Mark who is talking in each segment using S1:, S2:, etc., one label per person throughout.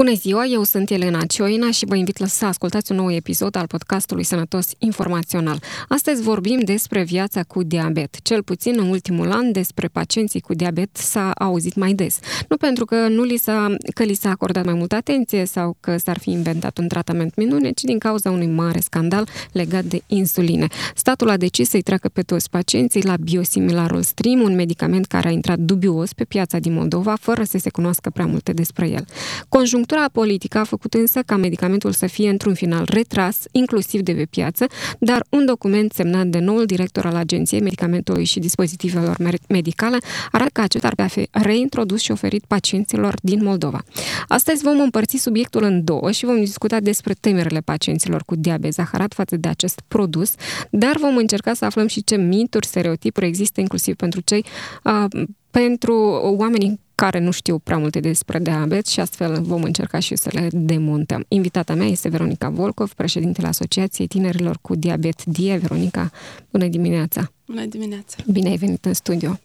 S1: Bună ziua, eu sunt Elena Cioina și vă invit să ascultați un nou episod al podcastului Sănătos Informațional. Astăzi vorbim despre viața cu diabet. Cel puțin în ultimul an despre pacienții cu diabet s-a auzit mai des. Nu pentru că nu li s-a, că li s-a acordat mai multă atenție sau că s-ar fi inventat un tratament minune, ci din cauza unui mare scandal legat de insuline. Statul a decis să-i treacă pe toți pacienții la biosimilarul Stream, un medicament care a intrat dubios pe piața din Moldova, fără să se cunoască prea multe despre el. Conjunct Conjunctura politică a făcut însă ca medicamentul să fie într-un final retras, inclusiv de pe piață, dar un document semnat de noul director al Agenției Medicamentului și Dispozitivelor Medicale arată că acesta ar fi reintrodus și oferit pacienților din Moldova. Astăzi vom împărți subiectul în două și vom discuta despre temerile pacienților cu diabet zaharat față de acest produs, dar vom încerca să aflăm și ce mituri, stereotipuri există inclusiv pentru cei uh, pentru oamenii care nu știu prea multe despre diabet și astfel vom încerca și să le demontăm. Invitata mea este Veronica Volkov, președintele Asociației Tinerilor cu Diabet DIE. Veronica, bună dimineața!
S2: Bună dimineața!
S1: Bine ai venit în studio!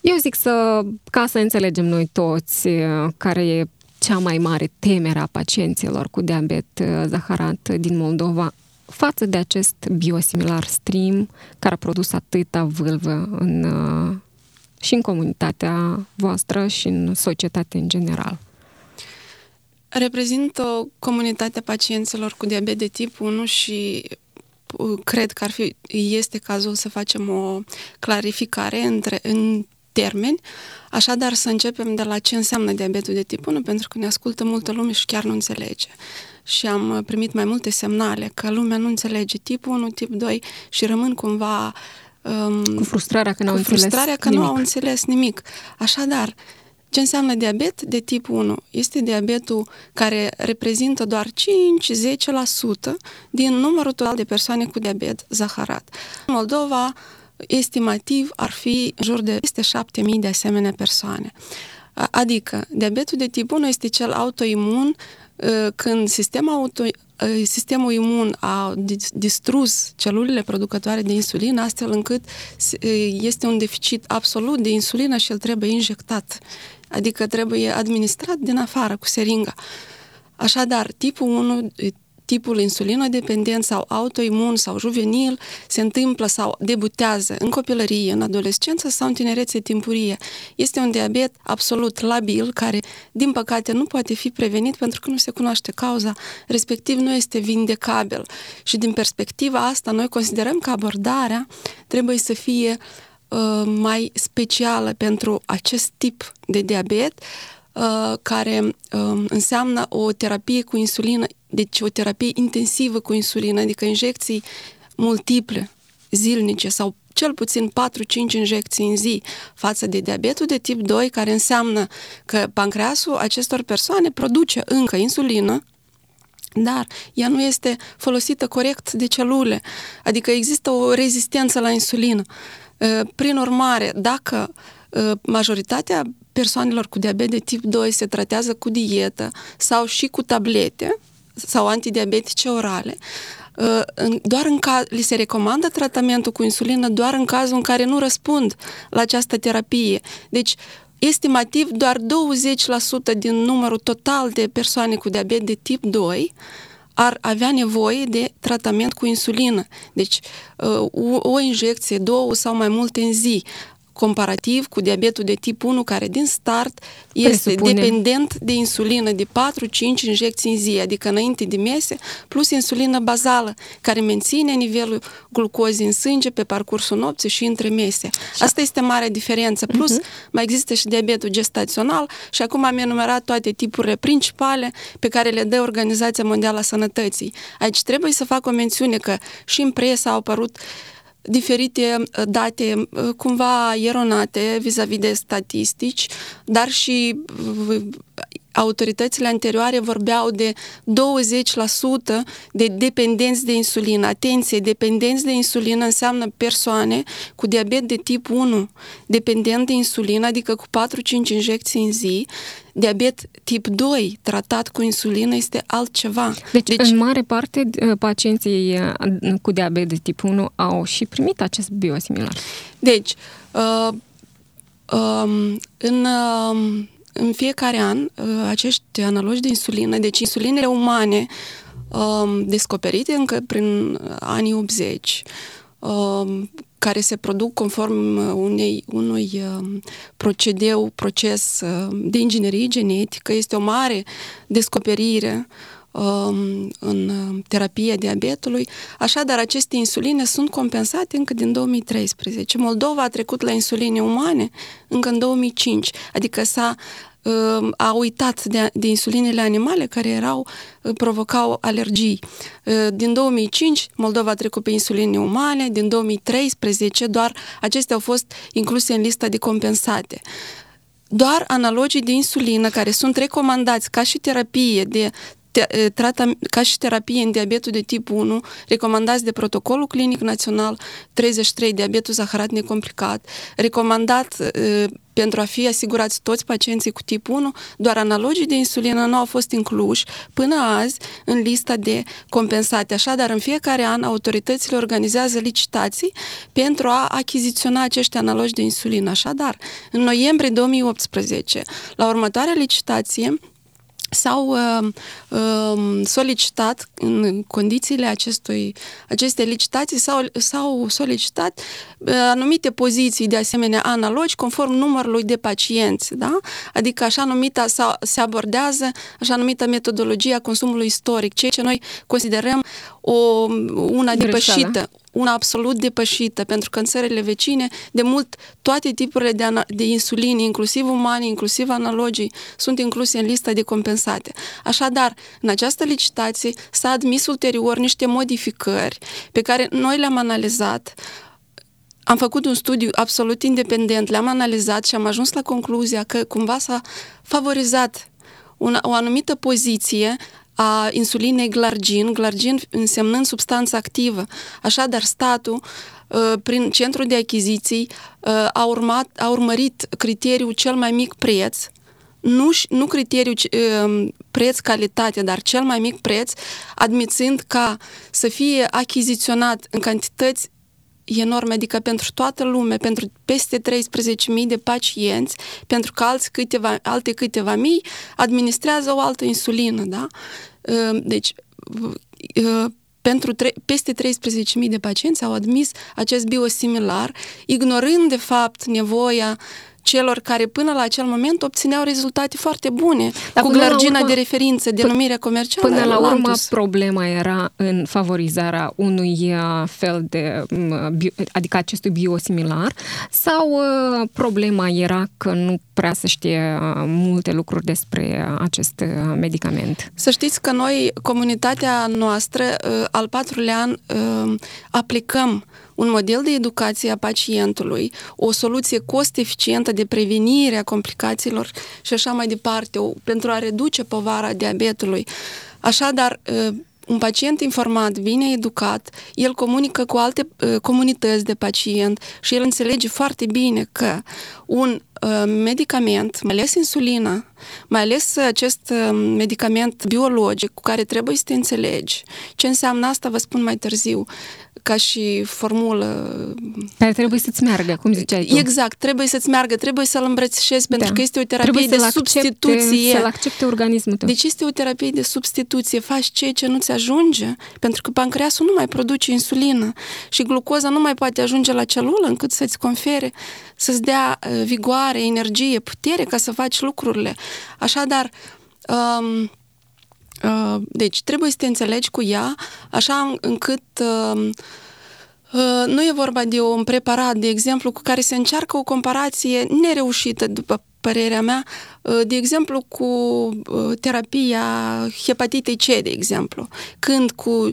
S1: Eu zic să, ca să înțelegem noi toți care e cea mai mare temere a pacienților cu diabet zaharat din Moldova, față de acest biosimilar stream care a produs atâta vâlvă în și în comunitatea voastră și în societate în general?
S2: Reprezint o comunitate a pacienților cu diabet de tip 1 și uh, cred că ar fi, este cazul să facem o clarificare între, în termeni, așadar să începem de la ce înseamnă diabetul de tip 1, pentru că ne ascultă multă lume și chiar nu înțelege. Și am primit mai multe semnale că lumea nu înțelege tip 1, tip 2 și rămân cumva
S1: um, cu frustrarea că,
S2: cu
S1: înțeles
S2: frustrarea că
S1: nimic.
S2: nu au înțeles nimic. Așadar, ce înseamnă diabet de tip 1? Este diabetul care reprezintă doar 5-10% din numărul total de persoane cu diabet zaharat. În Moldova, estimativ, ar fi în jur de peste 7.000 de asemenea persoane. Adică, diabetul de tip 1 este cel autoimun ă, când sistemul auto, Ă, sistemul imun a distrus celulele producătoare de insulină, astfel încât ă, este un deficit absolut de insulină și el trebuie injectat. Adică trebuie administrat din afară cu seringa. Așadar, tipul 1 tipul insulinodependent sau autoimun sau juvenil se întâmplă sau debutează în copilărie, în adolescență sau în tinerețe timpurie. Este un diabet absolut labil care, din păcate, nu poate fi prevenit pentru că nu se cunoaște cauza, respectiv nu este vindecabil. Și din perspectiva asta, noi considerăm că abordarea trebuie să fie uh, mai specială pentru acest tip de diabet, uh, care uh, înseamnă o terapie cu insulină deci o terapie intensivă cu insulină, adică injecții multiple, zilnice sau cel puțin 4-5 injecții în zi față de diabetul de tip 2, care înseamnă că pancreasul acestor persoane produce încă insulină, dar ea nu este folosită corect de celule, adică există o rezistență la insulină. Prin urmare, dacă majoritatea persoanelor cu diabet de tip 2 se tratează cu dietă sau și cu tablete, sau antidiabetice orale, uh, doar în caz, li se recomandă tratamentul cu insulină doar în cazul în care nu răspund la această terapie. Deci, estimativ, doar 20% din numărul total de persoane cu diabet de tip 2 ar avea nevoie de tratament cu insulină. Deci, uh, o injecție, două sau mai multe în zi comparativ cu diabetul de tip 1, care din start este Presupune. dependent de insulină de 4-5 injecții în zi, adică înainte de mese, plus insulină bazală, care menține nivelul glucozii în sânge pe parcursul nopții și între mese. Asta este marea diferență. Plus, uh-huh. mai există și diabetul gestațional și acum am enumerat toate tipurile principale pe care le dă Organizația Mondială a Sănătății. Aici trebuie să fac o mențiune că și în presă au apărut diferite uh, date uh, cumva eronate vis-a-vis de statistici, dar și uh, autoritățile anterioare vorbeau de 20% de dependenți de insulină. Atenție, dependenți de insulină înseamnă persoane cu diabet de tip 1, dependent de insulină, adică cu 4-5 injecții în zi. Diabet tip 2, tratat cu insulină, este altceva.
S1: Deci, deci în mare parte, pacienții cu diabet de tip 1 au și primit acest biosimilar.
S2: Deci, uh, uh, în... Uh, în fiecare an, uh, acești analogi de insulină, deci insulinele umane um, descoperite încă prin anii 80, um, care se produc conform unei, unui um, procedeu, proces de inginerie genetică, este o mare descoperire în terapia diabetului. Așadar, aceste insuline sunt compensate încă din 2013. Moldova a trecut la insuline umane încă în 2005, adică s-a a uitat de, de insulinele animale care erau, provocau alergii. Din 2005, Moldova a trecut pe insuline umane, din 2013 doar acestea au fost incluse în lista de compensate doar analogii de insulină care sunt recomandați ca și terapie de te, trata, ca și terapie în diabetul de tip 1, recomandați de protocolul clinic național 33, diabetul zaharat necomplicat, recomandat uh, pentru a fi asigurați toți pacienții cu tip 1, doar analogii de insulină nu au fost incluși până azi în lista de compensate. Așadar, în fiecare an, autoritățile organizează licitații pentru a achiziționa acești analogi de insulină. Așadar, în noiembrie 2018, la următoarea licitație, s-au uh, uh, solicitat în condițiile acestui, acestei licitații s-au, s-au solicitat uh, anumite poziții de asemenea analogi conform numărului de pacienți, da? Adică așa numita se abordează așa numita metodologia consumului istoric, ceea ce noi considerăm o, una depășită, una absolut depășită, pentru că în țările vecine, de mult, toate tipurile de, de insulini, inclusiv umani, inclusiv analogii, sunt incluse în lista de compensate. Așadar, în această licitație s-a admis ulterior niște modificări pe care noi le-am analizat, am făcut un studiu absolut independent, le-am analizat și am ajuns la concluzia că cumva s-a favorizat una, o anumită poziție a insulinei glargin, glargin însemnând substanță activă. Așadar, statul, ă, prin centrul de achiziții, ă, a, urmat, a urmărit criteriul cel mai mic preț, nu, nu criteriul ă, preț-calitate, dar cel mai mic preț, admițând ca să fie achiziționat în cantități enorme, adică pentru toată lumea, pentru peste 13.000 de pacienți, pentru că alți câteva, alte câteva mii administrează o altă insulină, da? Ă, deci, ă, pentru tre- peste 13.000 de pacienți au admis acest biosimilar, ignorând de fapt nevoia celor care până la acel moment obțineau rezultate foarte bune Dar cu glargina urmă, de referință, denumirea comercială.
S1: Până la urmă, Lantus. problema era în favorizarea unui uh, fel de, adică acestui biosimilar, sau uh, problema era că nu prea se știe uh, multe lucruri despre acest medicament?
S2: Să știți că noi, comunitatea noastră, al patrulea an, aplicăm un model de educație a pacientului, o soluție cost-eficientă de prevenire a complicațiilor și așa mai departe, o, pentru a reduce povara diabetului. Așadar, ă, un pacient informat, bine educat, el comunică cu alte uh, comunități de pacient și el înțelege foarte bine că un uh, medicament, mai ales insulina, mai ales acest uh, medicament biologic cu care trebuie să te înțelegi. Ce înseamnă asta, vă spun mai târziu ca și formulă.
S1: Care trebuie să-ți meargă, cum ziceai tu.
S2: Exact, trebuie să-ți meargă, trebuie să-l îmbrățișezi, da. pentru că este o terapie trebuie de substituție.
S1: Să-l accepte organismul tău.
S2: Deci este o terapie de substituție, faci ceea ce nu-ți ajunge, pentru că pancreasul nu mai produce insulină și glucoza nu mai poate ajunge la celulă încât să-ți confere, să-ți dea uh, vigoare, energie, putere ca să faci lucrurile. Așadar, um, Uh, deci trebuie să te înțelegi cu ea așa încât uh, uh, nu e vorba de un preparat, de exemplu, cu care se încearcă o comparație nereușită, după părerea mea, de exemplu, cu terapia hepatitei C, de exemplu, când cu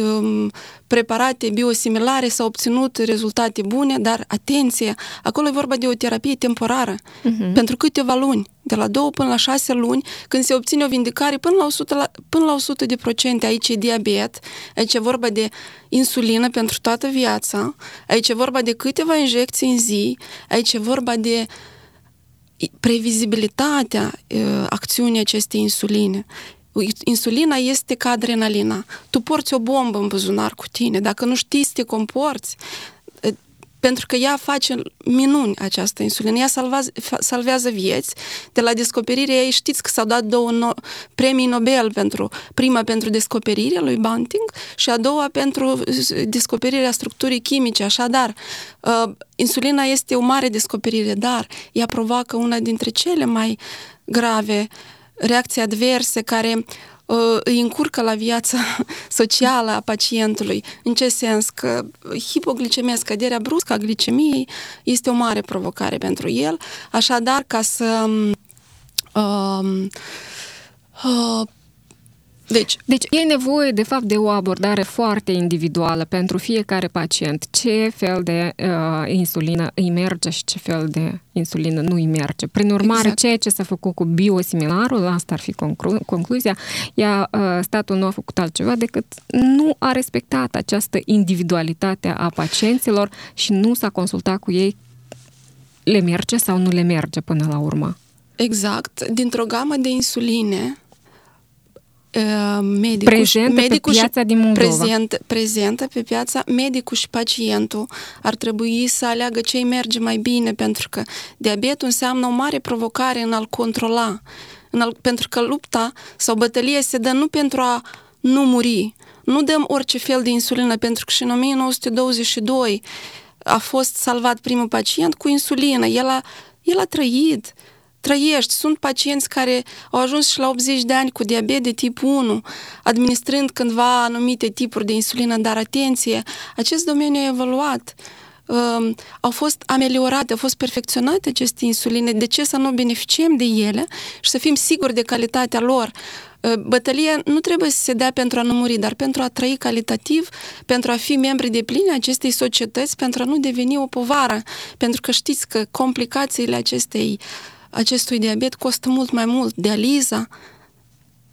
S2: um, preparate biosimilare s-au obținut rezultate bune, dar atenție, acolo e vorba de o terapie temporară, uh-huh. pentru câteva luni. De la 2 până la 6 luni, când se obține o vindicare până la 100, la, până la 100 de procente. Aici e diabet, aici e vorba de insulină pentru toată viața, aici e vorba de câteva injecții în zi, aici e vorba de previzibilitatea uh, acțiunii acestei insuline. Insulina este ca adrenalina. Tu porți o bombă în buzunar cu tine. Dacă nu știi să te comporți, pentru că ea face minuni această insulină. Ea salvează, salvează vieți. De la descoperirea ei știți că s-au dat două no- premii Nobel pentru prima pentru descoperirea lui Bunting și a doua pentru descoperirea structurii chimice. Așadar, uh, insulina este o mare descoperire, dar ea provoacă una dintre cele mai grave reacții adverse care Uh, îi încurcă la viața socială a pacientului. În ce sens? Că hipoglicemia, scăderea bruscă a glicemiei este o mare provocare pentru el. Așadar, ca să uh, uh, deci,
S1: deci e nevoie, de fapt, de o abordare foarte individuală pentru fiecare pacient. Ce fel de uh, insulină îi merge și ce fel de insulină nu îi merge. Prin urmare, exact. ceea ce s-a făcut cu biosimilarul, asta ar fi conclu- concluzia, ea, uh, statul nu a făcut altceva decât nu a respectat această individualitate a pacienților și nu s-a consultat cu ei le merge sau nu le merge până la urmă.
S2: Exact. Dintr-o gamă de insuline,
S1: Uh, medicul, prezentă medicul pe piața din Moldova.
S2: Prezent, prezentă pe piața, medicul și pacientul. Ar trebui să aleagă ce îi merge mai bine, pentru că diabetul înseamnă o mare provocare în a-l controla, în a pentru că lupta sau bătălia se dă nu pentru a nu muri, nu dăm orice fel de insulină, pentru că și în 1922 a fost salvat primul pacient cu insulină, el a, el a trăit, trăiești. Sunt pacienți care au ajuns și la 80 de ani cu diabet de tip 1, administrând cândva anumite tipuri de insulină, dar atenție, acest domeniu a evoluat. Uh, au fost ameliorate, au fost perfecționate aceste insuline, de ce să nu beneficiem de ele și să fim siguri de calitatea lor? Uh, bătălia nu trebuie să se dea pentru a nu muri, dar pentru a trăi calitativ, pentru a fi membri de pline acestei societăți, pentru a nu deveni o povară. Pentru că știți că complicațiile acestei acestui diabet costă mult mai mult. Dializa,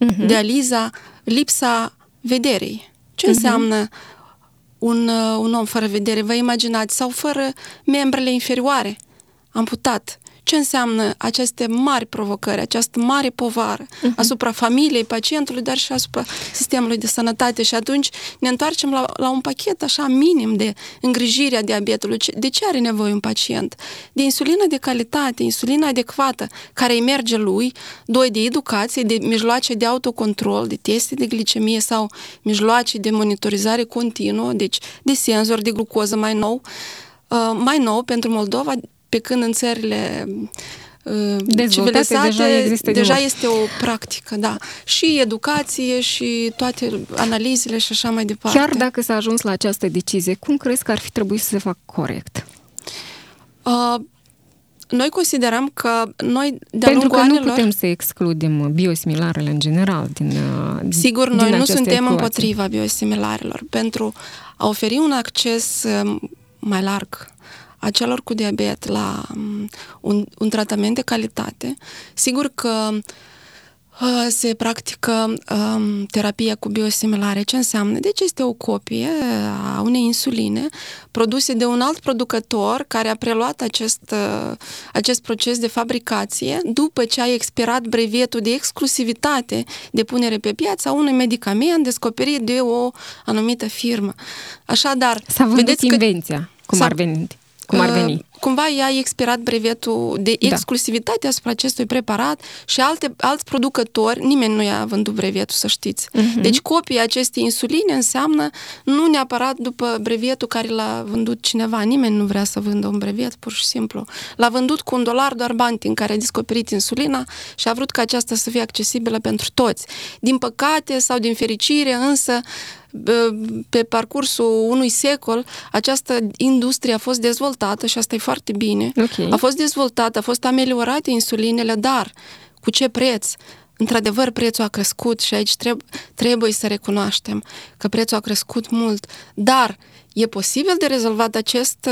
S2: uh-huh. dializa, lipsa vederei. Ce uh-huh. înseamnă un, uh, un om fără vedere? Vă imaginați? Sau fără membrele inferioare, amputat ce înseamnă aceste mari provocări, această mare povară uh-huh. asupra familiei pacientului, dar și asupra sistemului de sănătate. Și atunci ne întoarcem la, la un pachet așa minim de îngrijire a diabetului. De ce are nevoie un pacient? De insulină de calitate, insulină adecvată, care îi merge lui, doi, de educație, de mijloace de autocontrol, de teste de glicemie sau mijloace de monitorizare continuă, deci de senzor de glucoză mai nou, uh, mai nou pentru Moldova, pe când în țările uh, civilizate deja, există deja este o practică, da. Și educație și toate analizele și așa mai departe.
S1: Chiar dacă s-a ajuns la această decizie, cum crezi că ar fi trebuit să se facă corect?
S2: Uh, noi considerăm că noi, de
S1: Pentru că
S2: anilor,
S1: nu putem să excludem biosimilarele în general din uh,
S2: Sigur,
S1: din
S2: noi nu suntem
S1: ecuații.
S2: împotriva biosimilarelor. Pentru a oferi un acces um, mai larg a celor cu diabet la um, un, un tratament de calitate. Sigur că uh, se practică um, terapia cu biosimilare. Ce înseamnă? Deci este o copie a unei insuline produse de un alt producător care a preluat acest, uh, acest proces de fabricație după ce a expirat brevetul de exclusivitate de punere pe piață a unui medicament descoperit de o anumită firmă. Așadar,
S1: S-a vândut vedeți invenția, că cum ar veni cum ar veni?
S2: Uh, cumva ea a expirat brevetul de da. exclusivitate asupra acestui preparat și alte, alți producători, nimeni nu i-a vândut brevetul, să știți. Uh-huh. Deci copia acestei insuline înseamnă nu neapărat după brevetul care l-a vândut cineva. Nimeni nu vrea să vândă un brevet, pur și simplu. L-a vândut cu un dolar doar Banting, care a descoperit insulina și a vrut ca aceasta să fie accesibilă pentru toți. Din păcate sau din fericire, însă, pe parcursul unui secol, această industrie a fost dezvoltată și asta e foarte bine. Okay. A fost dezvoltată, a fost ameliorate insulinele, dar cu ce preț? Într-adevăr, prețul a crescut și aici treb- trebuie să recunoaștem că prețul a crescut mult, dar e posibil de rezolvat acest,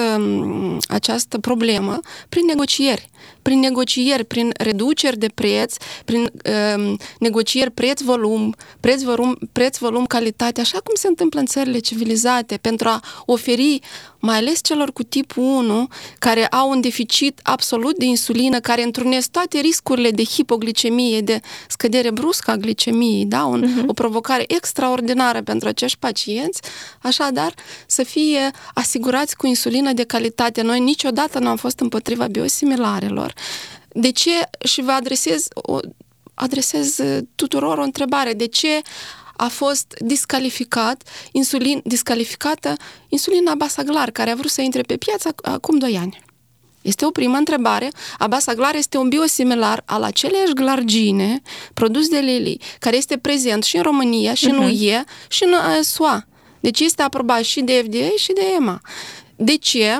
S2: această problemă prin negocieri prin negocieri, prin reduceri de preț, prin uh, negocieri preț-volum, preț-volum, preț-volum calitate, așa cum se întâmplă în țările civilizate, pentru a oferi mai ales celor cu tipul 1, care au un deficit absolut de insulină, care întrunesc toate riscurile de hipoglicemie, de scădere bruscă a glicemiei, da? Un, uh-huh. o provocare extraordinară pentru acești pacienți, așadar să fie asigurați cu insulină de calitate. Noi niciodată nu am fost împotriva biosimilarelor. De ce? Și vă adresez, o, adresez tuturor o întrebare. De ce a fost discalificat, insulin, discalificată insulina Basaglar, care a vrut să intre pe piață acum 2 ani. Este o primă întrebare. Abasaglar este un biosimilar al aceleiași glargine produs de Lilly, care este prezent și în România, și uh-huh. în mhm. UE, și în uh, SUA. Deci este aprobat și de FDA și de EMA. De ce?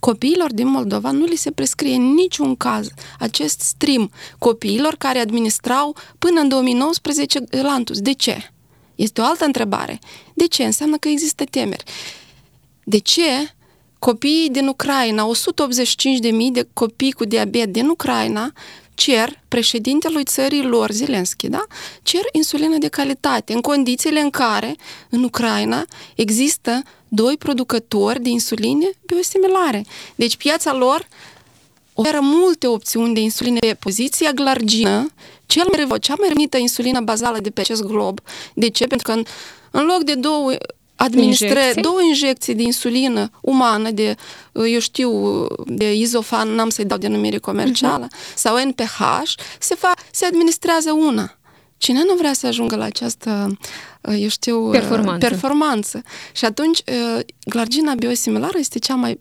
S2: Copiilor din Moldova nu li se prescrie în niciun caz acest stream copiilor care administrau până în 2019 Lantus. De ce? Este o altă întrebare. De ce? Înseamnă că există temeri. De ce copiii din Ucraina, 185.000 de copii cu diabet din Ucraina, cer președintelui țării lor, Zelenski, da? cer insulină de calitate, în condițiile în care în Ucraina există doi producători de insuline biosimilare. Deci piața lor oferă multe opțiuni de insuline pe poziția glargină, cel mai, cea mai rănită insulină bazală de pe acest glob. De ce? Pentru că în, în loc de două administră două injecții de insulină umană, de, eu știu, de izofan, n-am să-i dau denumire comercială, uh-huh. sau NPH, se, fa, se administrează una. Cine nu vrea să ajungă la această Uh, eu știu, uh,
S1: performanță.
S2: performanță. Și atunci, uh, glargina biosimilară este cea mai,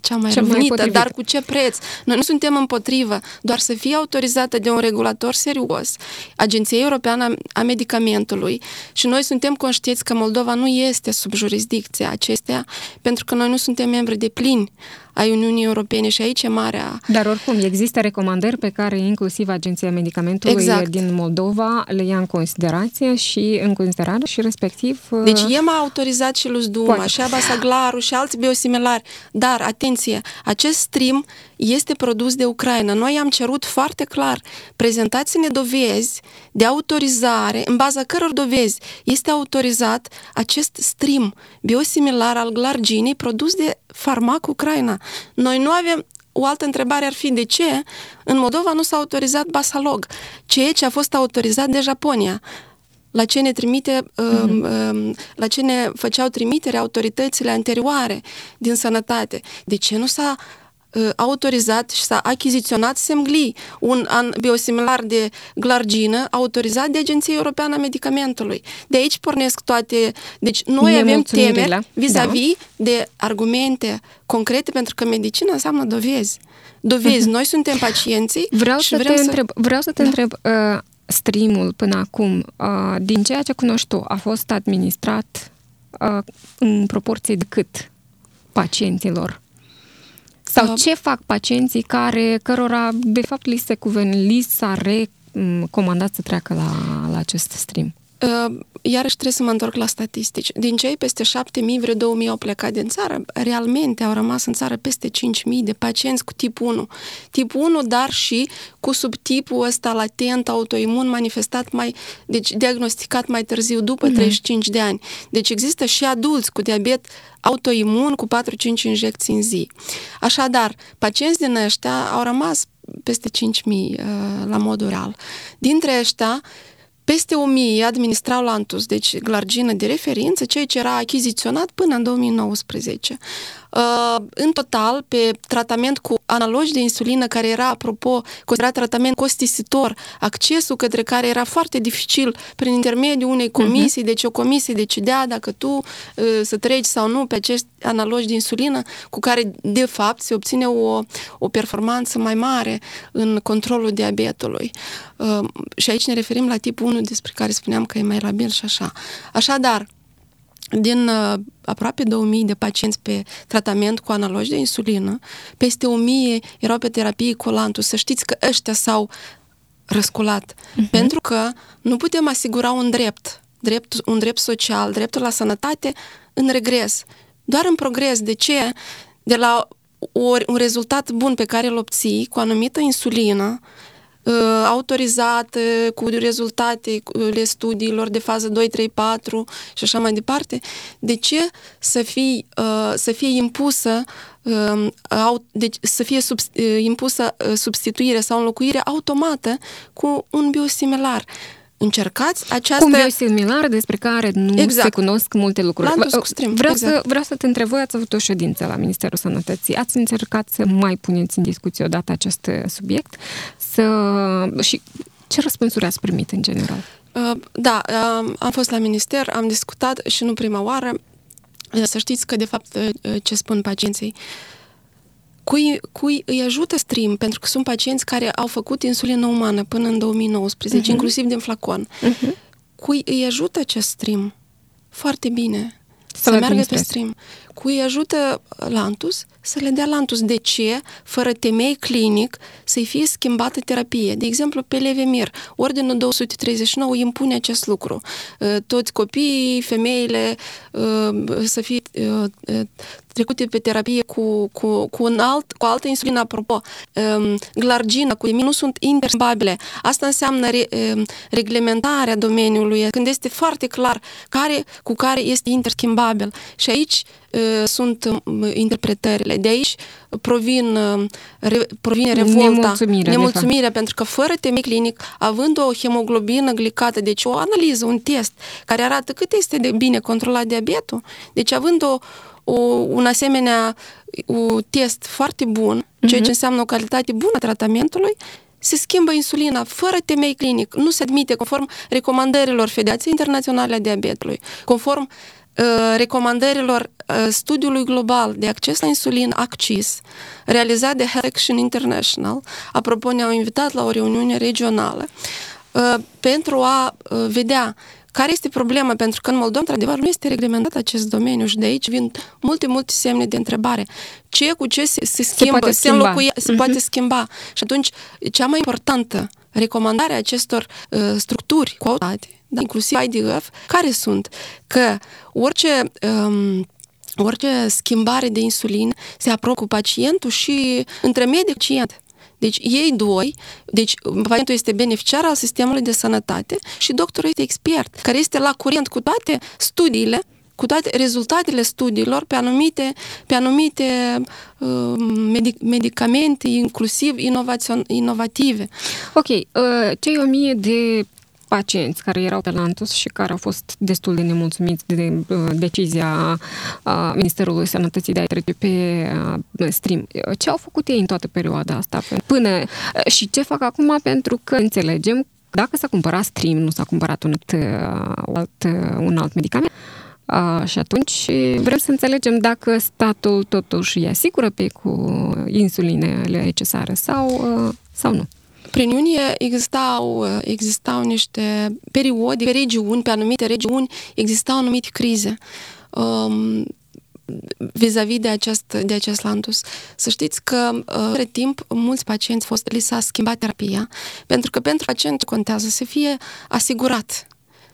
S2: cea mai cea răvnită, mai dar cu ce preț? Noi nu suntem împotrivă, doar să fie autorizată de un regulator serios, Agenția Europeană a Medicamentului și noi suntem conștienți că Moldova nu este sub jurisdicția acestea, pentru că noi nu suntem membri de plini ai Uniunii Europene și aici e marea...
S1: Dar oricum, există recomandări pe care inclusiv Agenția Medicamentului exact. din Moldova le ia în considerație și în considerare și respectiv...
S2: Deci uh, EMA a autorizat și Luzduma, și Abasaglaru și alți biosimilari, dar, atenție, acest stream este produs de Ucraina. Noi am cerut foarte clar, prezentați-ne dovezi de autorizare, în baza căror dovezi este autorizat acest stream biosimilar al glarginei produs de Farmac Ucraina. Noi nu avem o altă întrebare ar fi de ce în Moldova nu s-a autorizat Basalog, ceea ce a fost autorizat de Japonia la ce ne trimite, mm-hmm. la ce ne făceau trimitere autoritățile anterioare din sănătate. De ce nu s-a uh, autorizat și s-a achiziționat Semgli, un an biosimilar de glargină autorizat de Agenția Europeană a Medicamentului. De aici pornesc toate... Deci noi avem temeri vis-a-vis da. de argumente concrete, pentru că medicina înseamnă dovezi. Dovezi. Noi suntem pacienții
S1: vreau și să vrem te să... Întreb, vreau să te da. întreb, uh, streamul până acum, din ceea ce cunoști tu, a fost administrat în proporție de cât pacienților? Sau uh, ce fac pacienții care, cărora, de fapt, li se cuven, li s-a recomandat să treacă la, la acest stream?
S2: Uh, iarăși trebuie să mă întorc la statistici. Din cei peste 7.000, vreo 2.000 au plecat din țară. Realmente au rămas în țară peste 5.000 de pacienți cu tip 1. Tip 1, dar și cu subtipul ăsta latent autoimun manifestat mai, deci diagnosticat mai târziu, după mm-hmm. 35 de ani. Deci există și adulți cu diabet autoimun cu 4-5 injecții în zi. Așadar, pacienți din ăștia au rămas peste 5.000 uh, la modul real. Dintre ăștia, peste 1000 administrau Lantus, deci glargină de referință, ceea ce era achiziționat până în 2019. Uh, în total, pe tratament cu analogi de insulină, care era, apropo, considerat tratament costisitor, accesul către care era foarte dificil prin intermediul unei mhm. comisii, uh-huh. deci o comisie decidea dacă tu uh, să treci sau nu pe acești analogi de insulină, cu care, de fapt, se obține o, o performanță mai mare în controlul diabetului. Uh, și aici ne referim la tipul 1 despre care spuneam că e mai labil și așa. Așadar, din uh, aproape 2000 de pacienți pe tratament cu analogi de insulină, peste 1000 erau pe terapie cu lantus. Să știți că ăștia s-au răsculat. Uh-huh. Pentru că nu putem asigura un drept, drept, un drept social, dreptul la sănătate în regres. Doar în progres. De ce? De la ori un rezultat bun pe care îl obții cu anumită insulină, uh, autorizată, cu rezultatele studiilor de fază 2, 3, 4 și așa mai departe, de ce să fie, uh, să fie impusă um, deci să fie sub, impusă substituire sau înlocuire automată cu un biosimilar? Încercați această...
S1: Cum biosimilar despre care nu exact. se cunosc multe lucruri.
S2: Stream.
S1: Vreau,
S2: exact.
S1: să, vreau să te întreb, voi ați avut o ședință la Ministerul Sănătății. Ați încercat să mai puneți în discuție odată acest subiect? Să... Și ce răspunsuri ați primit în general?
S2: Uh, da, uh, am fost la minister, am discutat și nu prima oară. Uh, să știți că, de fapt, ce spun pacienții, cui, cui îi ajută stream, pentru că sunt pacienți care au făcut insulină umană până în 2019, uh-huh. Mhm. inclusiv din flacon. Uh-huh. Cui îi ajută acest stream? Foarte bine. Să, să meargă pe stream. Cui îi ajută Lantus să le dea Lantus. De ce? Fără temei clinic să-i fie schimbată terapie. De exemplu, pe Levemir, Ordinul 239 impune acest lucru. Uh, toți copiii, femeile uh, să fie uh, trecute pe terapie cu, cu, cu, un alt, cu altă insulină, apropo, um, glargina, cu nu sunt interschimbabile. Asta înseamnă re, um, reglementarea domeniului, când este foarte clar care, cu care este interschimbabil. Și aici uh, sunt um, interpretările. De aici provin, uh, re, provine revolta,
S1: nemulțumirea,
S2: nemulțumirea pentru că fără temei clinic, având o hemoglobină glicată, deci o analiză, un test care arată cât este de bine controlat diabetul, deci având o, o, un asemenea un test foarte bun, ceea ce mhm. înseamnă o calitate bună a tratamentului, se schimbă insulina fără temei clinic. Nu se admite conform recomandărilor Federației Internaționale a Diabetului, conform uh, recomandărilor uh, studiului global de acces la insulin ACCIS, realizat de Health Action International. Apropo, ne-au invitat la o reuniune regională uh, pentru a uh, vedea care este problema? Pentru că în Moldova, într-adevăr, nu este reglementat acest domeniu și de aici vin multe, multe semne de întrebare. Ce cu ce se, se schimbă, se, poate se, înlocuie, se uh-huh. poate schimba? Și atunci, cea mai importantă recomandare a acestor uh, structuri cu autoritate, da, inclusiv IDF, care sunt? Că orice um, orice schimbare de insulin se apropie cu pacientul și între medic și pacient. Deci ei doi, deci pacientul este beneficiar al sistemului de sănătate și doctorul este expert, care este la curent cu toate studiile cu toate rezultatele studiilor pe anumite, pe anumite uh, medic, medicamente, inclusiv inovative.
S1: Ok, uh, cei o mie de pacienți care erau pe Lantus și care au fost destul de nemulțumiți de uh, decizia uh, Ministerului Sănătății de a trece pe uh, stream. Ce au făcut ei în toată perioada asta? Până și ce fac acum? Pentru că înțelegem dacă s-a cumpărat stream, nu s-a cumpărat un alt, un alt medicament, Uh, și atunci vrem să înțelegem dacă statul totuși îi asigură pe cu insulinele necesare sau, uh, sau nu.
S2: Prin iunie existau, existau niște periode, pe regiuni, pe anumite regiuni, existau anumite crize. Um, vis-a-vis de acest, de acest lantus. Să știți că, între timp, mulți pacienți fost, li s-a schimbat terapia, pentru că pentru pacient contează să fie asigurat,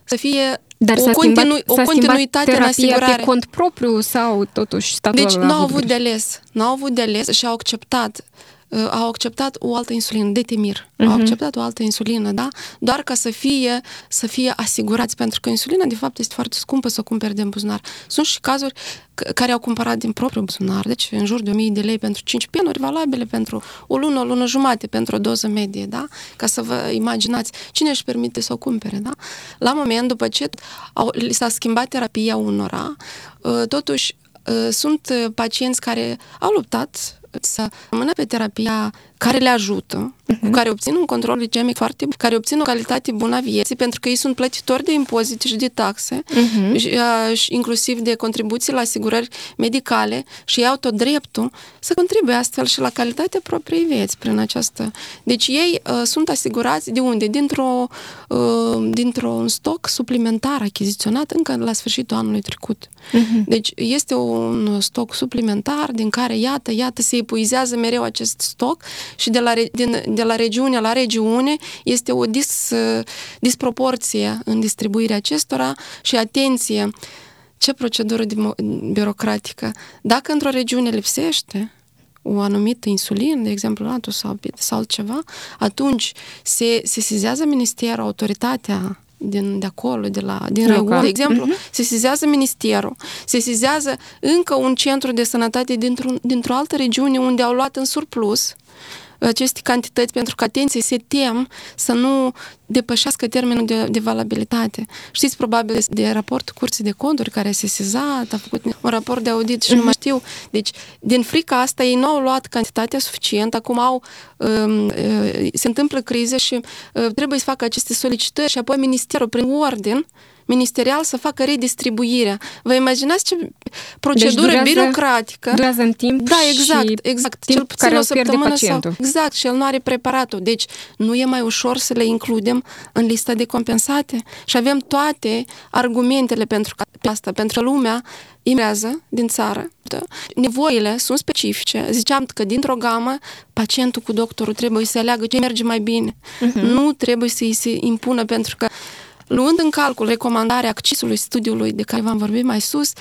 S2: să fie
S1: dar
S2: o,
S1: s-a
S2: continu-
S1: schimbat,
S2: o continuitate în asigurare.
S1: pe cont propriu sau totuși statul
S2: Deci nu au avut de ales. Nu au avut de ales și au acceptat Uh, au acceptat o altă insulină, Detemir. Uh-huh. Au mhm. acceptat o altă insulină, da? Doar ca să fie, să fie asigurați, pentru că insulina, de fapt, este foarte scumpă să o cumperi din buzunar. Sunt și cazuri care au cumpărat din propriul buzunar, deci în jur de 1000 de lei pentru 5 penuri valabile pentru o lună, o lună jumate pentru o doză medie, da? Ca să vă imaginați cine își permite să o cumpere, da? La moment, după ce au, li s-a schimbat terapia unora, uh, totuși uh, sunt pacienți care au luptat să rămână pe terapia care le ajută, uh-huh. cu care obțin un control glicemic foarte bun, care obțin o calitate bună a vieții, pentru că ei sunt plătitori de impozite și de taxe, uh-huh. și, uh, și inclusiv de contribuții la asigurări medicale și ei au tot dreptul să contribuie astfel și la calitatea propriei vieți prin această. Deci ei uh, sunt asigurați de unde? Dintr-o, uh, dintr-un stoc suplimentar achiziționat încă la sfârșitul anului trecut. Uh-huh. Deci este un stoc suplimentar din care, iată, iată, se epuizează mereu acest stoc și de la, din, de la regiune la regiune este o dis, disproporție în distribuirea acestora și atenție, ce procedură birocratică. Dacă într-o regiune lipsește, o anumită insulină, de exemplu latul sau, sau altceva, atunci se sesizează ministerul, autoritatea din, de acolo, de la, din Local. de exemplu, uh-huh. se sizează ministerul, se sizează încă un centru de sănătate dintr-o, dintr-o altă regiune unde au luat în surplus aceste cantități pentru că, atenție, se tem să nu depășească termenul de, de valabilitate. Știți probabil de raportul Curții de Conturi care se sesizat, a făcut un raport de audit și uh-huh. nu mai știu. Deci, din frica asta, ei nu au luat cantitatea suficientă, acum au, um, uh, se întâmplă crize și uh, trebuie să facă aceste solicitări și apoi ministerul, prin ordin, ministerial să facă redistribuirea. Vă imaginați ce procedură deci durează, birocratică.
S1: Durează în timp
S2: Da, exact, exact.
S1: Timp cel puțin care o săptămână sau...
S2: Exact, și el nu are preparatul. Deci nu e mai ușor să le includem în lista de compensate? Și avem toate argumentele pentru asta, pentru că lumea imează din țară. Nevoile sunt specifice. Ziceam că dintr-o gamă, pacientul cu doctorul trebuie să aleagă ce merge mai bine. Uh-huh. Nu trebuie să-i se impună pentru că luând în calcul recomandarea accesului studiului de care v-am vorbit mai sus,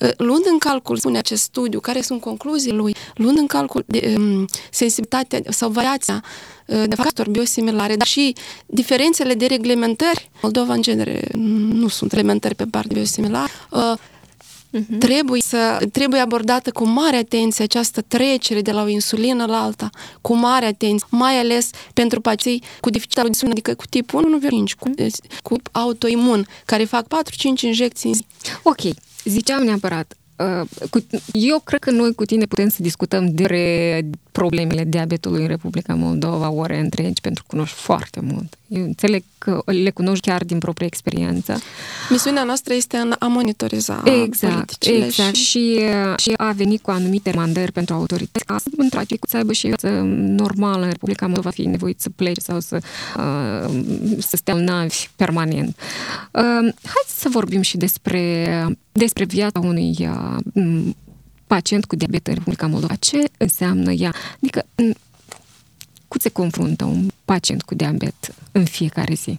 S2: ă, luând în calcul, spune acest studiu, care sunt concluziile lui, luând în calcul de, um, sensibilitatea sau variația uh, de factori biosimilare, dar și diferențele de reglementări. Moldova, în genere, nu sunt reglementări pe partea biosimilară. Uh, Uh-huh. Trebuie, să, trebuie abordată cu mare atenție această trecere de la o insulină la alta, cu mare atenție, mai ales pentru pacienții cu deficit de insulină, adică cu tipul 1, 5, cu, cu autoimun, care fac 4-5 injecții în zi.
S1: Ok, ziceam neapărat, uh, eu cred că noi cu tine putem să discutăm de problemele diabetului în Republica Moldova ore întregi, pentru că cunoști foarte mult. Eu înțeleg că le cunoști chiar din proprie experiență.
S2: Misiunea noastră este în a monitoriza
S1: Exact, exact. Și... Și, și a venit cu anumite mandări pentru autorități ca să întrage cu să aibă și viață normală în Republica Moldova, fi nevoit să plece sau să, uh, să stea în navi permanent. Uh, hai să vorbim și despre, despre viața unui uh, pacient cu diabet în Republica Moldova. Ce înseamnă ea? Adică, cum se confruntă un pacient cu diabet în fiecare zi?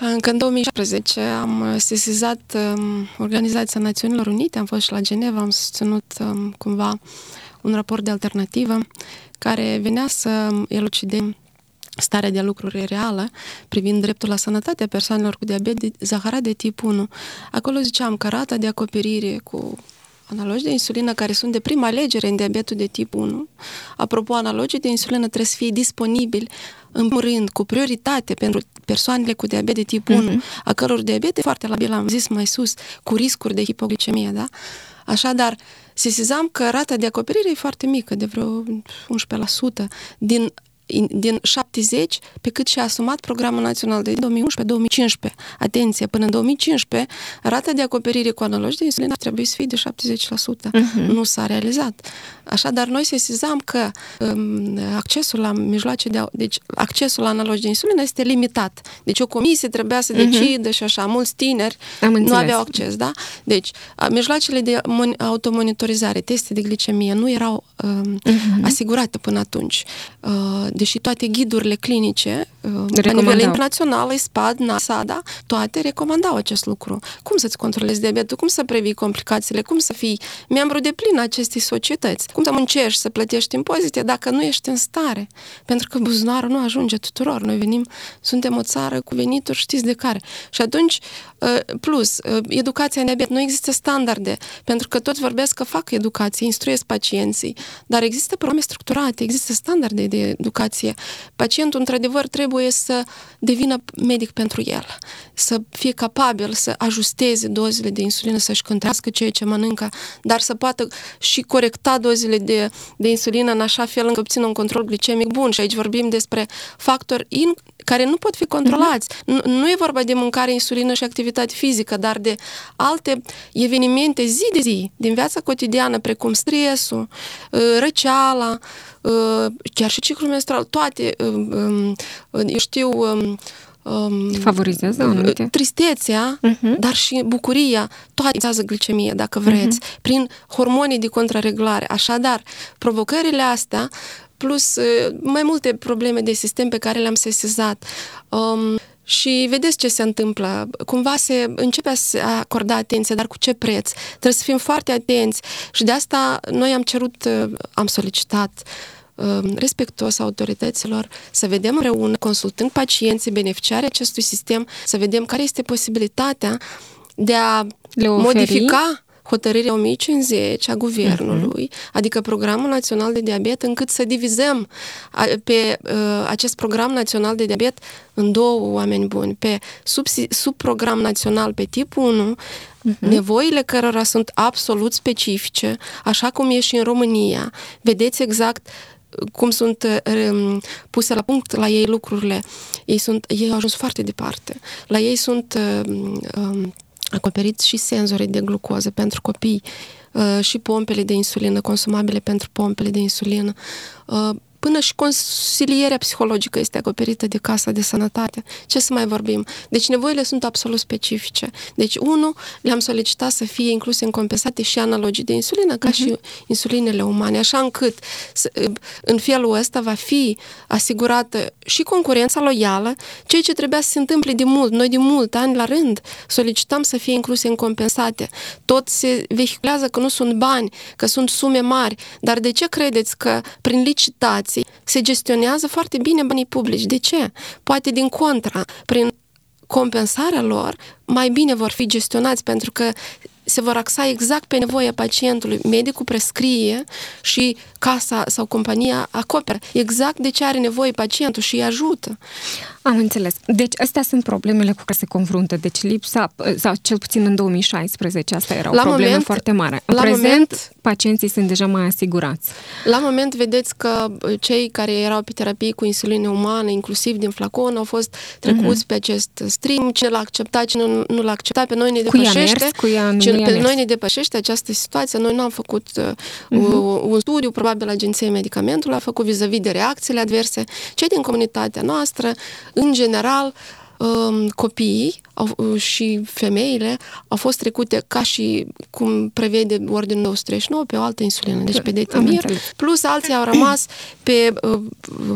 S2: Încă în 2016 am sesizat um, Organizația Națiunilor Unite, am fost și la Geneva, am susținut um, cumva un raport de alternativă care venea să elucideze starea de lucruri reală privind dreptul la sănătate a persoanelor cu diabet de zaharat de tip 1. Acolo ziceam că rata de acoperire cu analogi de insulină care sunt de prima alegere în diabetul de tip 1. Apropo, analogii de insulină trebuie să fie disponibili în rând, cu prioritate pentru persoanele cu diabet de tip 1, uh-huh. a căror diabet e foarte labil, am zis mai sus, cu riscuri de hipoglicemie, da? Așadar, sesizam că rata de acoperire e foarte mică, de vreo 11% din din 70 pe cât și-a asumat programul național de 2011-2015. Atenție, până în 2015, rata de acoperire cu analogi de insulină trebuie să fie de 70%. Uh-huh. Mhm. Nu s-a realizat. Așadar, noi sesizam că um, accesul la mijloace de... Deci, accesul la analogi de insulină este limitat. Deci, o comisie trebuia să uh-huh. decidă și așa. Mulți tineri Am nu aveau acces, da? Deci, mijloacele de automonitorizare, teste de glicemie, nu erau um, uh-huh. asigurate până atunci. Uh, deși toate ghidurile clinice, uh, la nivel internațional, SPAD, NASADA, toate recomandau acest lucru. Cum să-ți controlezi diabetul, cum să previi complicațiile, cum să fii membru de plin acestei societăți, cum să muncești, să plătești impozite dacă nu ești în stare. Pentru că buzunarul nu ajunge tuturor. Noi venim, suntem o țară cu venituri, știți de care. Și atunci, uh, plus, uh, educația în diabet, nu există standarde, pentru că toți vorbesc că fac educație, instruiesc pacienții, dar există programe structurate, există standarde de educație educație. Pacientul, într-adevăr, trebuie să devină medic pentru el, să fie capabil să ajusteze dozele de insulină, să-și cântrească ceea ce mănâncă, dar să poată și corecta dozele de, de insulină în așa fel încât obțină un control glicemic bun. Și aici vorbim despre factori in, care nu pot fi controlați. Uh-huh. Nu, nu e vorba de mâncare, insulină și activitate fizică, dar de alte evenimente zi de zi din viața cotidiană, precum stresul, uh, răceala, uh, chiar și ciclul menstrual, toate, um, um, eu știu, um,
S1: favorizează anumite.
S2: Tristețea, uh-huh. dar și bucuria, toate țează glicemie, dacă vreți, uh-huh. prin hormonii de contrareglare. Așadar, provocările astea plus mai multe probleme de sistem pe care le-am sesizat. Um, și vedeți ce se întâmplă. Cumva se începe a se acorda atenție, dar cu ce preț? Trebuie să fim foarte atenți și de asta noi am cerut, am solicitat respectuos autorităților, să vedem împreună, consultând pacienții, beneficiarii acestui sistem, să vedem care este posibilitatea de a
S1: Le oferi?
S2: modifica hotărârea 1050 a guvernului, uh-huh. adică Programul Național de Diabet, încât să divizăm pe uh, acest Program Național de Diabet în două oameni buni, pe sub, subprogram național pe tip 1, uh-huh. nevoile cărora sunt absolut specifice, așa cum e și în România. Vedeți exact cum sunt um, puse la punct la ei lucrurile. Ei, sunt, ei au ajuns foarte departe. La ei sunt um, um, acoperiți și senzorii de glucoză pentru copii, uh, și pompele de insulină, consumabile pentru pompele de insulină, uh, Până și consilierea psihologică este acoperită de Casa de Sănătate. Ce să mai vorbim? Deci nevoile sunt absolut specifice. Deci, unu, le-am solicitat să fie incluse în compensate și analogii de insulină, ca uh-huh. și insulinele umane, așa încât în felul ăsta va fi asigurată și concurența loială, ceea ce trebuia să se întâmple de mult. Noi de mult ani la rând solicităm să fie incluse în compensate. Tot se vehiculează că nu sunt bani, că sunt sume mari, dar de ce credeți că prin licitații se gestionează foarte bine banii publici. De ce? Poate din contra, prin compensarea lor, mai bine vor fi gestionați pentru că se vor axa exact pe nevoia pacientului. Medicul prescrie și casa sau compania acoperă exact de ce are nevoie pacientul și îi ajută.
S1: Am înțeles. Deci astea sunt problemele cu care se confruntă. Deci lipsa, sau cel puțin în 2016, asta era o la problemă moment, foarte mare. În la prezent, moment, pacienții sunt deja mai asigurați.
S2: La moment vedeți că cei care erau pe terapie cu insulină umană, inclusiv din flacon, au fost trecuți uh-huh. pe acest stream. Cine l-a acceptat, cine nu, nu l-a acceptat, pe noi ne depășește. Cu mers,
S1: cu ea,
S2: cine, pe noi ne depășește această situație. Noi nu am făcut uh, uh-huh. un studiu, probabil Agenția Medicamentului a făcut vis-a-vis de reacțiile adverse. Cei din comunitatea noastră în general, um, copiii și femeile au fost trecute ca și cum prevede Ordinul 239 pe o altă insulină, deci pe detamir, plus alții au rămas pe uh,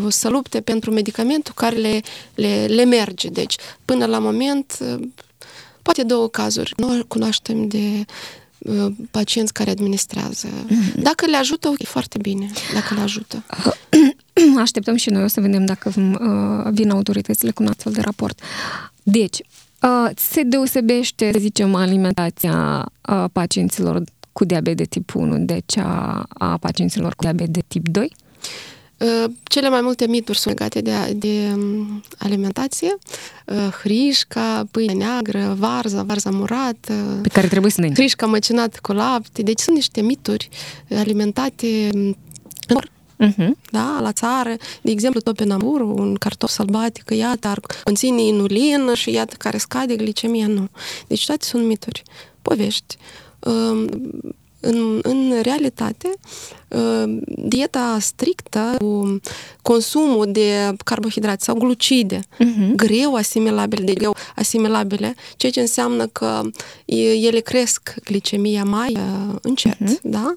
S2: să lupte pentru medicamentul care le, le, le merge. Deci, până la moment, uh, poate două cazuri. Nu cunoaștem de uh, pacienți care administrează. Mm-hmm. Dacă le ajută, ok, foarte bine, dacă le ajută.
S1: Așteptăm și noi, o să vedem dacă uh, vin autoritățile cu un astfel de raport. Deci, uh, se deosebește, să zicem, alimentația uh, pacienților cu diabet de tip 1 de cea a pacienților cu diabet de tip 2?
S2: Uh, cele mai multe mituri sunt legate de, de um, alimentație, uh, hrișca, pâine neagră, varza, varza murată,
S1: pe care trebuie să ne
S2: hrișca măcinată cu lapte. Deci sunt niște mituri alimentate um, uh-huh. da, la țară. De exemplu, topinambur, un cartof sălbatic, iată, ar conține inulină și iată care scade glicemia, nu. Deci toate sunt mituri, povești. Um, în, în realitate, um, dieta strictă cu consumul de carbohidrate sau glucide, uh-huh. greu asimilabile, de greu asimilabile, ceea ce înseamnă că ele cresc glicemia mai uh, încet, uh-huh. da?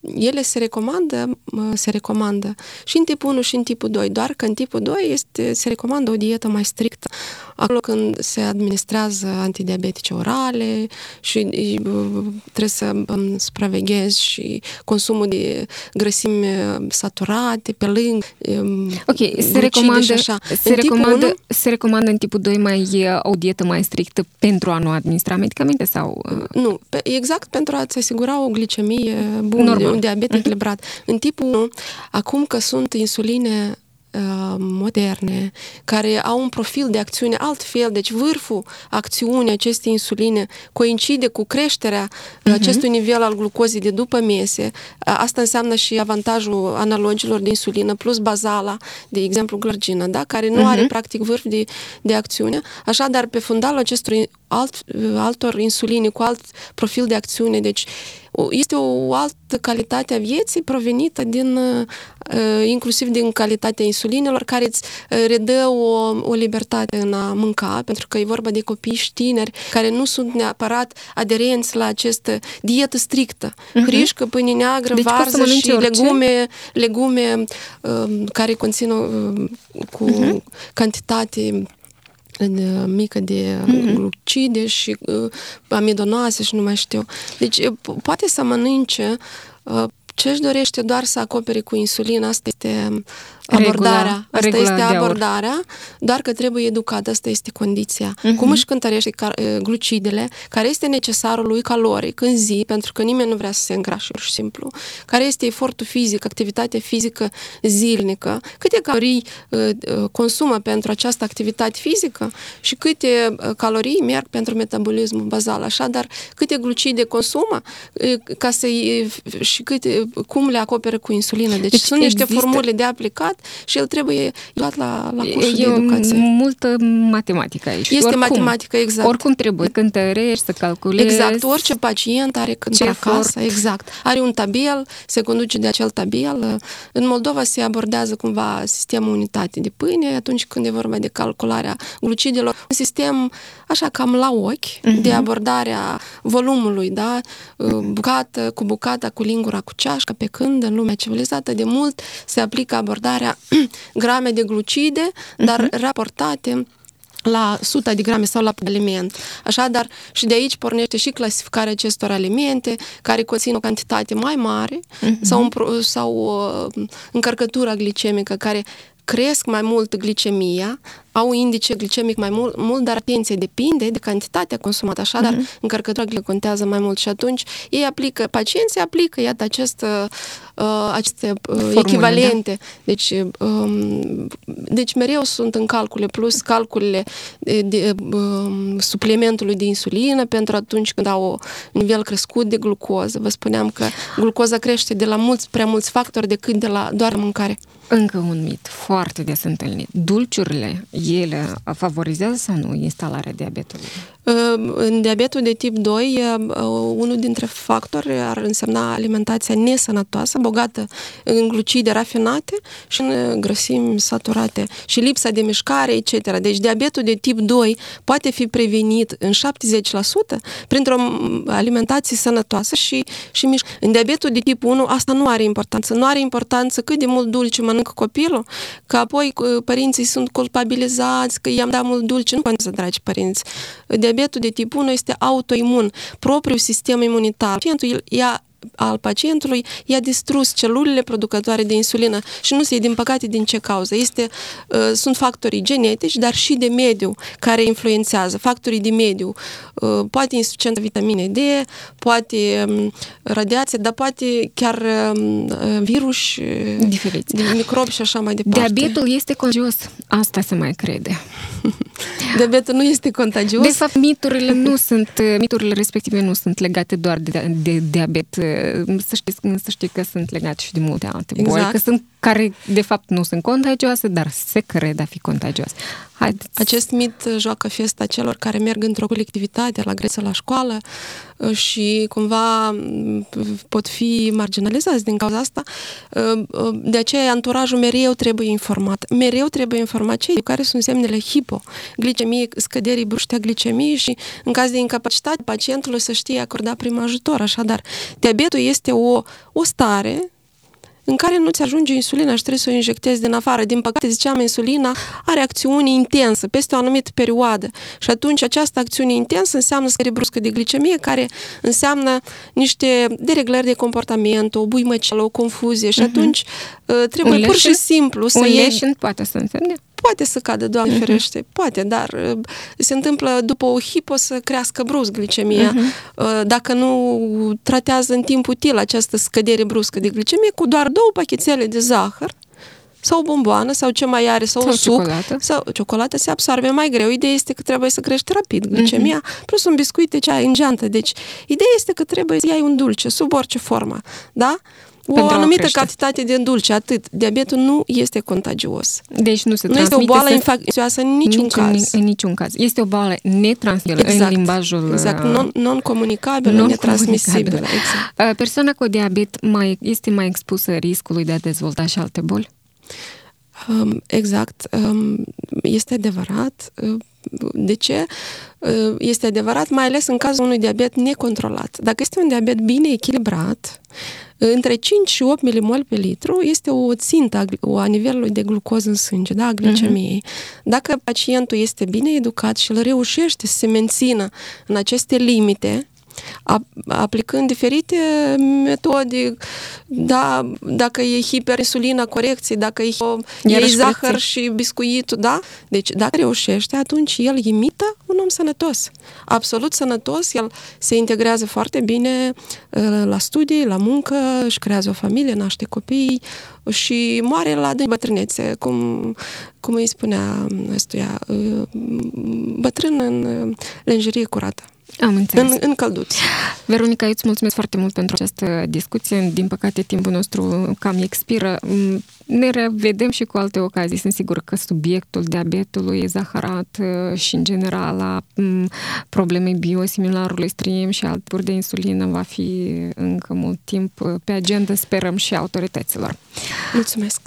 S2: Um, ele se recomandă, se recomandă și în tipul 1 și în tipul 2, doar că în tipul 2 este, se recomandă o dietă mai strictă. Acolo când se administrează antidiabetice orale și trebuie să supraveghezi și consumul de grăsimi saturate pe lângă
S1: Ok, se recomandă, așa. Se, recomandă, 1, se recomandă în tipul 2 mai o dietă mai strictă pentru a nu administra medicamente sau...
S2: Nu, exact pentru a-ți asigura o glicemie bună, Normal. Un diabet uh-huh. echilibrat. În tipul 1, acum că sunt insuline Uh, moderne, care au un profil de acțiune altfel, deci vârful acțiunii acestei insuline coincide cu creșterea uh-huh. acestui nivel al glucozei de după mese. Uh, asta înseamnă și avantajul analogilor de insulină plus bazala, de exemplu glargina, da? care nu uh-huh. are practic vârf de, de acțiune. Așadar, pe fundalul acestor alt, altor insuline cu alt profil de acțiune. Deci este o altă calitate a vieții provenită din, inclusiv din calitatea insulinelor, care îți redă o, o libertate în a mânca, pentru că e vorba de copii și știneri care nu sunt neapărat aderenți la această dietă strictă. Uh-huh. Hrișcă, pâine neagră, deci varză și orice? legume, legume care conțin cu uh-huh. cantitate mică de mm-hmm. glucide și uh, amidonoase și nu mai știu. Deci poate să mănânce uh, ce își dorește doar să acopere cu insulină, asta este abordarea. Asta
S1: regula
S2: este abordarea, doar că trebuie educat, asta este condiția. Uh-huh. Cum își cântărește glucidele, care este necesarul lui caloric în zi, pentru că nimeni nu vrea să se îngrașe, pur și simplu, care este efortul fizic, activitatea fizică zilnică, câte calorii uh, consumă pentru această activitate fizică și câte calorii merg pentru metabolismul bazal, așa, dar câte glucide consumă ca să și câte, cum le acoperă cu insulină. Deci, deci sunt niște există... formule de aplicat și el trebuie luat la, la cursul e de educație.
S1: multă matematică aici.
S2: Este oricum, matematică, exact.
S1: Oricum trebuie cântărești, să calculezi.
S2: Exact, orice pacient are când acasă, exact. Are un tabel, se conduce de acel tabel. În Moldova se abordează cumva sistemul unitate de pâine atunci când e vorba de calcularea glucidelor. Un sistem așa cam la ochi uh-huh. de abordarea volumului, da? Bucată cu bucata, cu lingura, cu ceașca, pe când în lumea civilizată de mult se aplică abordarea grame de glucide, dar uh-huh. raportate la 100 de grame sau la aliment. Așadar, și de aici pornește și clasificarea acestor alimente care conțin o cantitate mai mare uh-huh. sau, un, sau uh, încărcătura glicemică care cresc mai mult glicemia, au indice glicemic mai mult, mult, dar atenție, depinde de cantitatea consumată, așa, dar uh-huh. încărcătura contează mai mult și atunci ei aplică, pacienții aplică, iată, acest, uh, aceste uh, Formule, echivalente. Da? Deci, um, deci mereu sunt în calcule, plus calculele de, de, um, suplimentului de insulină pentru atunci când au un nivel crescut de glucoză. Vă spuneam că glucoza crește de la mulți, prea mulți factori decât de la doar mâncare.
S1: Încă un mit foarte des întâlnit. Dulciurile, ele favorizează sau nu instalarea diabetului?
S2: În diabetul de tip 2, unul dintre factori ar însemna alimentația nesănătoasă, bogată în glucide rafinate și în grăsimi saturate și lipsa de mișcare, etc. Deci diabetul de tip 2 poate fi prevenit în 70% printr-o alimentație sănătoasă și, și mișcare. În diabetul de tip 1 asta nu are importanță. Nu are importanță cât de mult dulce mănâncă copilul, că apoi părinții sunt culpabilizați, că i-am dat mult dulce. Nu contează, dragi părinți. Diabetul diabetul de tip 1 este autoimun. Propriul sistem imunitar. Pacientul ia al pacientului i-a distrus celulele producătoare de insulină și nu se din păcate din ce cauză. Este, uh, sunt factorii genetici, dar și de mediu care influențează. Factorii de mediu, uh, poate insuficientă vitamine D, poate um, radiație, dar poate chiar um, uh, virus,
S1: Diferiți.
S2: microbi și așa mai departe.
S1: Diabetul este contagios, asta se mai crede.
S2: Diabetul nu este contagios.
S1: De fapt, miturile nu sunt, miturile respective nu sunt legate doar de, de diabet să știți, să știți că sunt legate și de multe alte exact. boli, că sunt care de fapt nu sunt contagioase, dar se cred a fi contagioase.
S2: Haideți. Acest mit joacă festa celor care merg într-o colectivitate, la greță la școală uh, și cumva mm, pot fi marginalizați din cauza asta. Uh, uh, de aceea, anturajul mereu trebuie informat. Mereu trebuie informat cei care sunt semnele hipoglicemie, scăderii bruște a glicemiei și în caz de incapacitate pacientului să știe acorda prim ajutor. Așadar, diabetul este o, o stare în care nu ți ajunge insulina și trebuie să o injectezi din afară. Din păcate, ziceam, insulina are acțiune intensă peste o anumită perioadă și atunci această acțiune intensă înseamnă scădere bruscă de glicemie, care înseamnă niște dereglări de comportament, o buimăceală, o confuzie și mhm. atunci uh-huh. Trebuie un pur și simplu să
S1: un
S2: iei...
S1: poate să însemne?
S2: Poate să cadă, Doamne uh-huh. ferește, poate, dar uh, se întâmplă după o hipo să crească brusc glicemia. Uh-huh. Dacă nu tratează în timp util această scădere bruscă de glicemie, cu doar două pachetele de zahăr, sau o bomboană, sau ce mai are, sau, sau un suc, ciocolată. sau ciocolată se absorbe mai greu. Ideea este că trebuie să crești rapid glicemia, uh-huh. plus un biscuit de ceai în geantă. Deci, ideea este că trebuie să iei un dulce, sub orice formă, da? O anumită cantitate de dulce, atât. Diabetul nu este contagios.
S1: Deci nu se
S2: nu este o boală să... infecțioasă în niciun, niciun caz.
S1: În niciun caz. Este o boală netransmisibilă exact. în limbajul...
S2: Exact, non, non-comunicabilă, non netransmisibilă. Exact.
S1: Persoana cu diabet mai, este mai expusă riscului de a dezvolta și alte boli?
S2: Um, exact. Um, este adevărat. Uh, de ce? Uh, este adevărat, mai ales în cazul unui diabet necontrolat. Dacă este un diabet bine echilibrat, între 5 și 8 mmol pe litru este o țintă a nivelului de glucoză în sânge, da, a glicemiei. Uh-huh. Dacă pacientul este bine educat și îl reușește să se mențină în aceste limite, aplicând diferite metode, da, dacă e hiperinsulina, corecție, dacă e, e zahăr și biscuitul, da? Deci, dacă reușește, atunci el imită un om sănătos. Absolut sănătos, el se integrează foarte bine uh, la studii, la muncă, își creează o familie, naște copii și moare la de bătrânețe, cum, cum îi spunea ăstuia, uh, bătrân în uh, lenjerie curată.
S1: Am înțeles.
S2: În, în călduț.
S1: Veronica, eu îți mulțumesc foarte mult pentru această discuție. Din păcate, timpul nostru cam expiră. Mm, ne revedem și cu alte ocazii. Sunt sigur că subiectul diabetului zaharat uh, și, în general, a mm, problemei biosimilarului stream și alturi de insulină va fi încă mult timp uh, pe agenda, sperăm, și autorităților.
S2: Mulțumesc!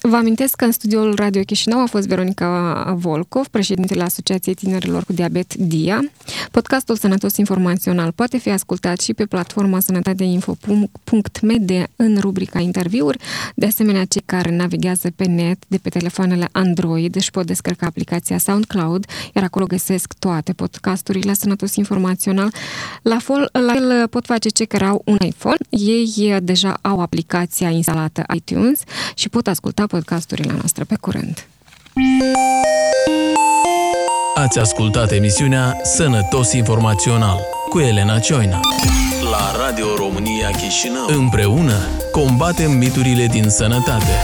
S1: Vă amintesc că în studioul Radio Chișinău a fost Veronica Volkov, președintele Asociației Tinerilor cu Diabet DIA. Podcastul Sănătos Informațional poate fi ascultat și pe platforma sănătateinfo.md în rubrica interviuri. De asemenea, cei care navighează pe net de pe telefoanele Android își pot descărca aplicația SoundCloud, iar acolo găsesc toate podcasturile Sănătos Informațional. La fel, la fel pot face cei care au un iPhone. Ei deja au aplicația instalată iTunes și pot asculta podcasturile noastre pe curând.
S3: Ați ascultat emisiunea Sănătos Informațional cu Elena Cioina la Radio România Chișinău. Împreună combatem miturile din sănătate.